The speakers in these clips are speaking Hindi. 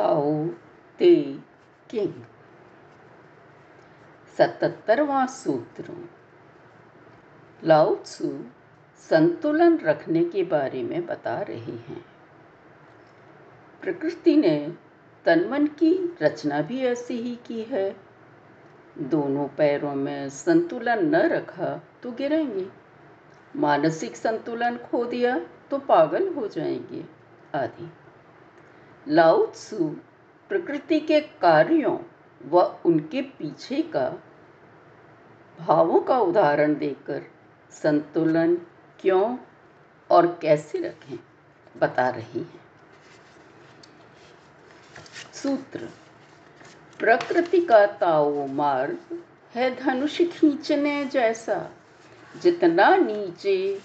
ताओ ते किंग सतहत्तरवा सूत्र। लाउत्सु संतुलन रखने के बारे में बता रहे हैं। प्रकृति ने तनमन की रचना भी ऐसी ही की है। दोनों पैरों में संतुलन न रखा तो गिरेंगे। मानसिक संतुलन खो दिया तो पागल हो जाएँगे, आदि। लाउत्सु प्रकृति के कार्यों व उनके पीछे का भावों का उदाहरण देकर संतुलन क्यों और कैसे रखें, बता रही हैं। सूत्र, प्रकृति का ताओ मार्ग है धनुष खींचने जैसा। जितना नीचे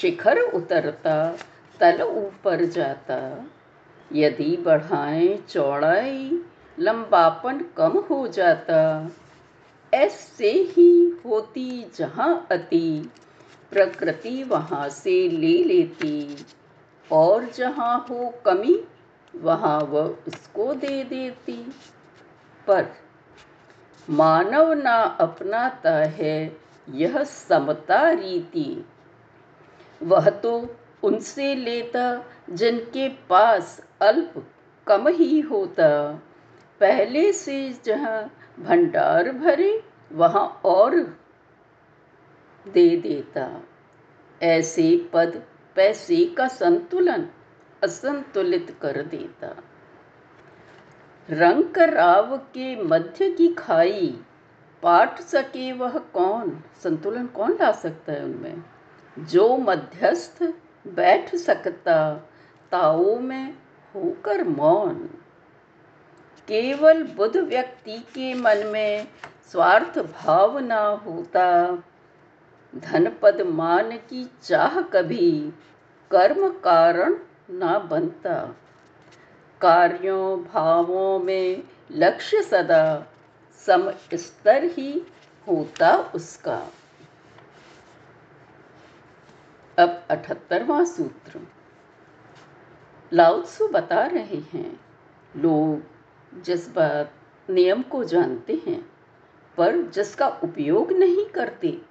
शिखर उतरता, तल ऊपर जाता यदि बढ़ाएँ, चौड़ाई, लंबापन कम हो जाता। ऐसे ही होती जहाँ अति। प्रकृति वहाँ से ले लेती। और जहाँ हो कमी, वहाँ वह उसको दे देती। पर मानव ना अपनाता है यह समता रीति। वह तो उनसे लेता, जिनके पास अल्प कम ही होता। पहले से जहाँ भंडार भरे, वहाँ और दे देता। ऐसे पद पैसे का संतुलन असंतुलित कर देता। रंग राव के मध्य की खाई पाट सके वह कौन? संतुलन कौन ला सकता है उनमें? जो मध्यस्थ बैठ सकता ताओ में होकर मौन। केवल बुद्ध व्यक्ति के मन में स्वार्थ भाव ना होता। धन पद मान की चाह कभी कर्म कारण ना बनता। कार्यों भावों में लक्ष्य सदा सम स्तर ही होता उसका। अब अठहत्तरवा सूत्र। लाउत्सु बता रहे हैं, लोग जिस बात नियम को जानते हैं, पर जिसका उपयोग नहीं करते,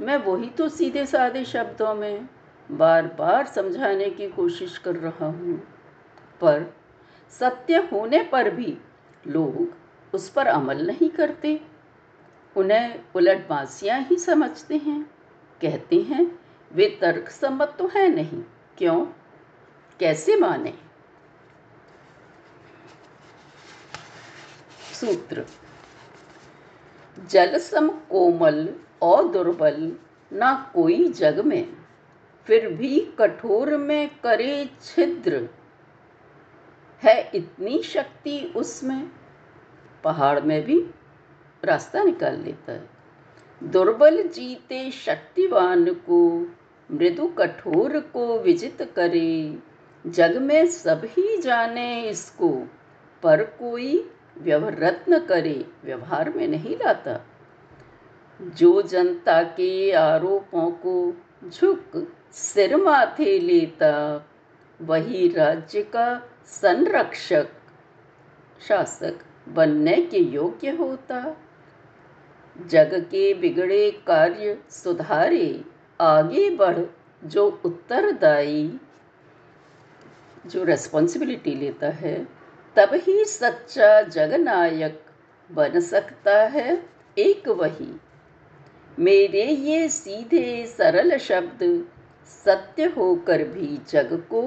मैं वही तो सीधे साधे शब्दों में बार बार समझाने की कोशिश कर रहा हूँ। पर सत्य होने पर भी लोग उस पर अमल नहीं करते। उन्हें उलट बासियाँ ही समझते हैं, कहते हैं वे तर्क सम्मत तो है नहीं। क्यों? कैसे माने? सूत्र। जल सम कोमल और दुर्बल, ना कोई जग में। फिर भी कठोर में करे छिद्र। है इतनी शक्ति उसमें। पहाड़ में भी रास्ता निकाल लेता है। दुर्बल जीते शक्तिवान को मृदु कठोर को विजित करे। जग में सभी जाने इसको, पर कोई व्यवहार न करे, व्यवहार में नहीं लाता। जो जनता के आरोपों को झुक सिर माथे लेता, वही राज्य का संरक्षक, शासक बनने के योग्य होता। जग के बिगड़े कार्य सुधारे आगे बढ़, जो उत्तरदायी, जो रेस्पॉन्सिबिलिटी लेता है, तब ही सच्चा जगनायक बन सकता है। एक वही, मेरे ये सीधे सरल शब्द, सत्य होकर भी जग को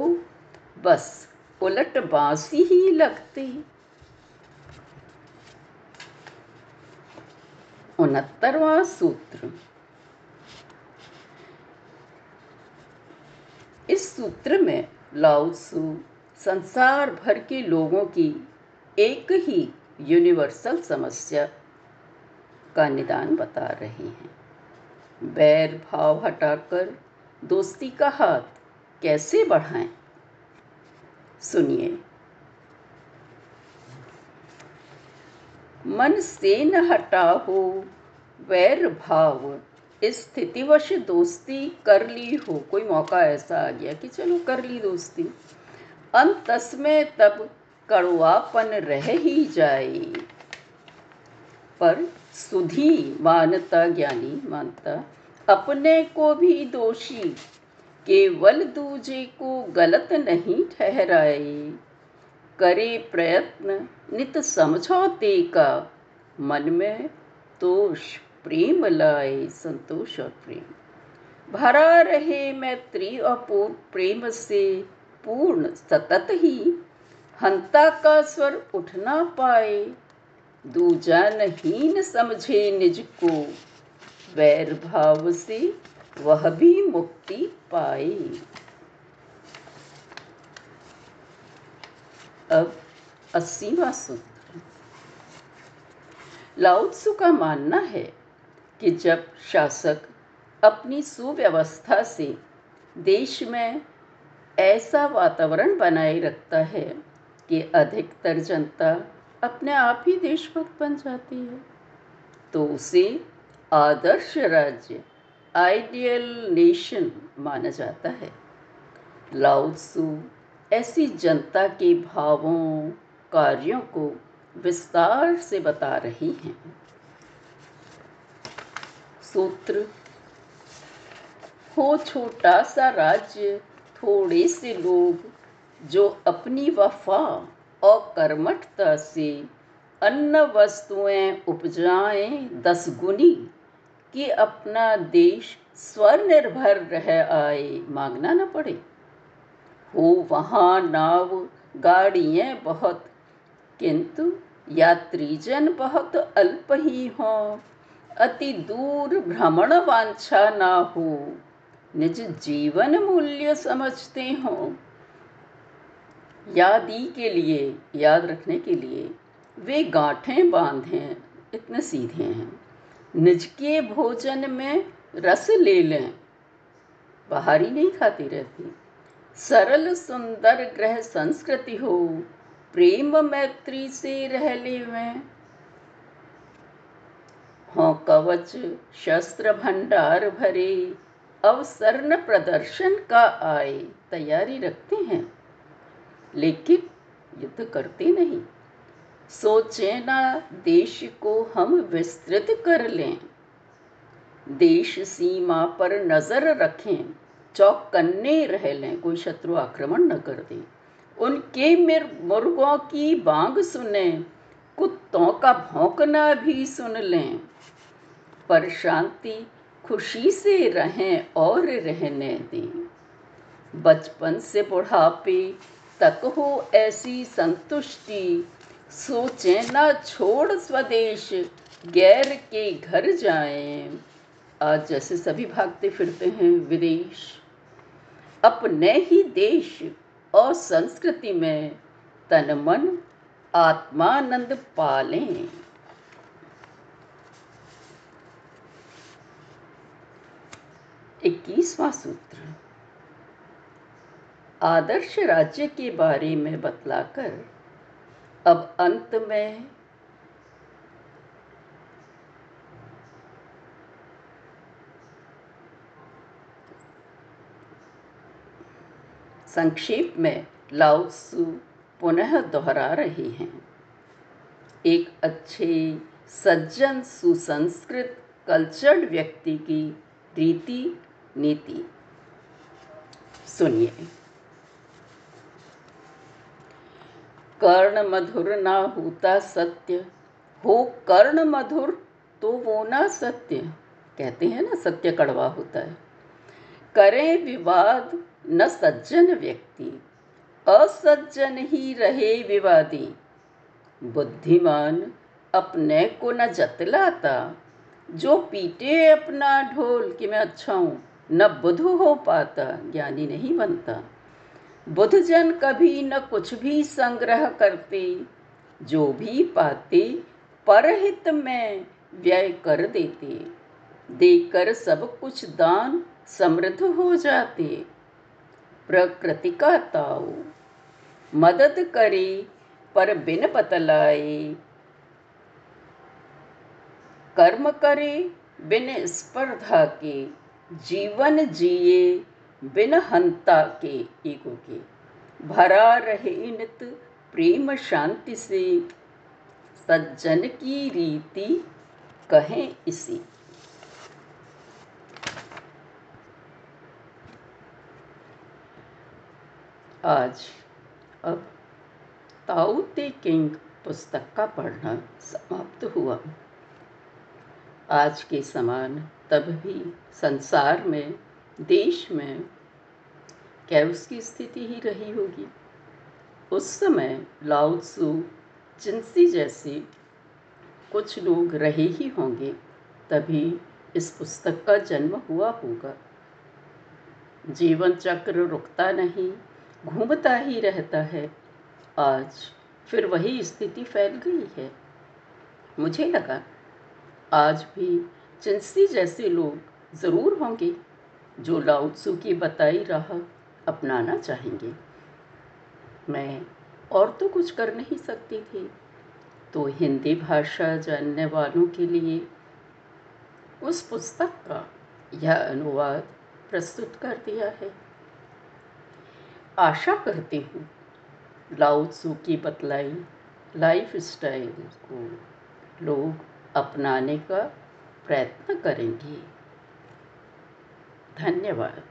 बस उलट बांसी ही लगते। उनहत्तरवा सूत्र इस सूत्र में लाउसु संसार भर के लोगों की एक ही यूनिवर्सल समस्या का निदान बता रहे हैं। बैर भाव हटाकर दोस्ती का हाथ कैसे बढ़ाएँ? सुनिए। मन से न हटा हो वैर भाव स्थितिवश दोस्ती कर ली हो। कोई मौका ऐसा आ गया कि चलो कर ली दोस्ती। अंतस में तब कड़वापन रह ही जाए। पर सुधी मानता ज्ञानी मानता, अपने को भी दोषी, केवल दूजे को गलत नहीं ठहराए। करे प्रयत्न, नित समझौते का, मन में तोष प्रेम लाए संतोष और प्रेम। भरा रहे मैत्री और पूर्ण प्रेम से पूर्ण सतत ही। हंता का स्वर उठ ना पाए, दूजा नहीं समझे निज को। वैर भाव से वह भी मुक्ति पाए। अब अस्सीवा सूत्र। लाउत्सु का मानना है कि जब शासक अपनी सुव्यवस्था से देश में ऐसा वातावरण बनाए रखता है कि अधिकतर जनता अपने आप ही देशभक्त बन जाती है तो उसे आदर्श राज्य, आइडियल नेशन माना जाता है। लाउत्सु ऐसी जनता के भावों, कार्यों को विस्तार से बता रही हैं। सूत्र। हो छोटा सा राज्य, थोड़े से लोग, जो अपनी वफा और कर्मठता से अन्न वस्तुएँ उपजाएँ दस गुनी, कि अपना देश स्वनिर्भर रह आए, मांगना न पड़े। हो वहाँ नाव, गाड़ियाँ बहुत, किंतु यात्रीजन बहुत अल्प ही हों। अति दूर भ्रमण वांछा ना हो। निज जीवन मूल्य समझते हों। यादी के लिए, याद रखने के लिए वे गांठें बांधें, इतने सीधे हैं। निज के भोजन में रस ले लें। बाहरी नहीं खाती रहती। सरल सुंदर ग्रह संस्कृति हो। प्रेम मैत्री से रह ले में हो, कवच शस्त्र भंडार भरे अवसर न प्रदर्शन का आए तैयारी रखते हैं। लेकिन युद्ध करते नहीं। सोचे ना, देश को हम विस्तृत कर लें। देश सीमा पर नज़र रखें, चौकन्ने रह लें, कोई शत्रु आक्रमण न कर दे। उनके मुर्गों की बांग सुने कुत्तों का भौंकना भी सुन लें। पर शांति खुशी से रहें और रहने दें। बचपन से बुढ़ापे तक हो ऐसी संतुष्टि। सोचें ना छोड़ स्वदेश, गैर के घर जाएँ। आज जैसे सभी भागते फिरते हैं विदेश। अपने ही देश और संस्कृति में तन मन आत्मानंद पालें। इक्कीसवां सूत्र, आदर्श राज्य के बारे में बतलाकर अब अंत में संक्षेप में लाउसु पुनः दोहरा रही हैं। एक अच्छे, सज्जन, सुसंस्कृत, कल्चर्ड व्यक्ति की रीति, नीति। सुनिए। कर्ण मधुर ना होता सत्य। हो कर्ण मधुर तो वो ना सत्य। कहते हैं ना, सत्य कड़वा होता है। करें विवाद न सज्जन व्यक्ति। असज्जन ही रहे विवादी। बुद्धिमान अपने को न जतलाता, जो पीटे अपना ढोल कि मैं अच्छा हूँ, न बुध हो पाता, ज्ञानी नहीं बनता। बुद्धजन कभी न कुछ भी संग्रह करते, जो भी पाते, परहित में व्यय कर देते। देकर सब कुछ दान समृद्ध हो जाते। प्रकृति का ताऊ। मदद करे, पर बिन बतलाए कर्म करे, बिन स्पर्धा के। जीवन जिए, बिन हंता के ईगो के। भरा रहे नित प्रेम शांति से। सज्जन की रीति कहें इसी। आज अब ताऊ ते किंग पुस्तक का पढ़ना समाप्त हुआ। आज के समान तब भी संसार में, देश में क्या उसकी स्थिति ही रही होगी। उस समय लाउत्सु चिंसी जैसे कुछ लोग रहे ही होंगे, तभी इस पुस्तक का जन्म हुआ होगा। जीवन चक्र रुकता नहीं घूमता ही रहता है। आज फिर वही स्थिति फैल गई है। मुझे लगा, आज भी चिंसी जैसे लोग ज़रूर होंगे जो लाउत्सु की बताई राह अपनाना चाहेंगे। मैं और तो कुछ कर नहीं सकती थी। तो हिंदी भाषा जानने वालों के लिए उस पुस्तक का यह अनुवाद प्रस्तुत कर दिया है। आशा करती हूँ लाउज की बतलाई लाइफ स्टाइल को। लोग अपनाने का प्रयत्न करेंगे। धन्यवाद।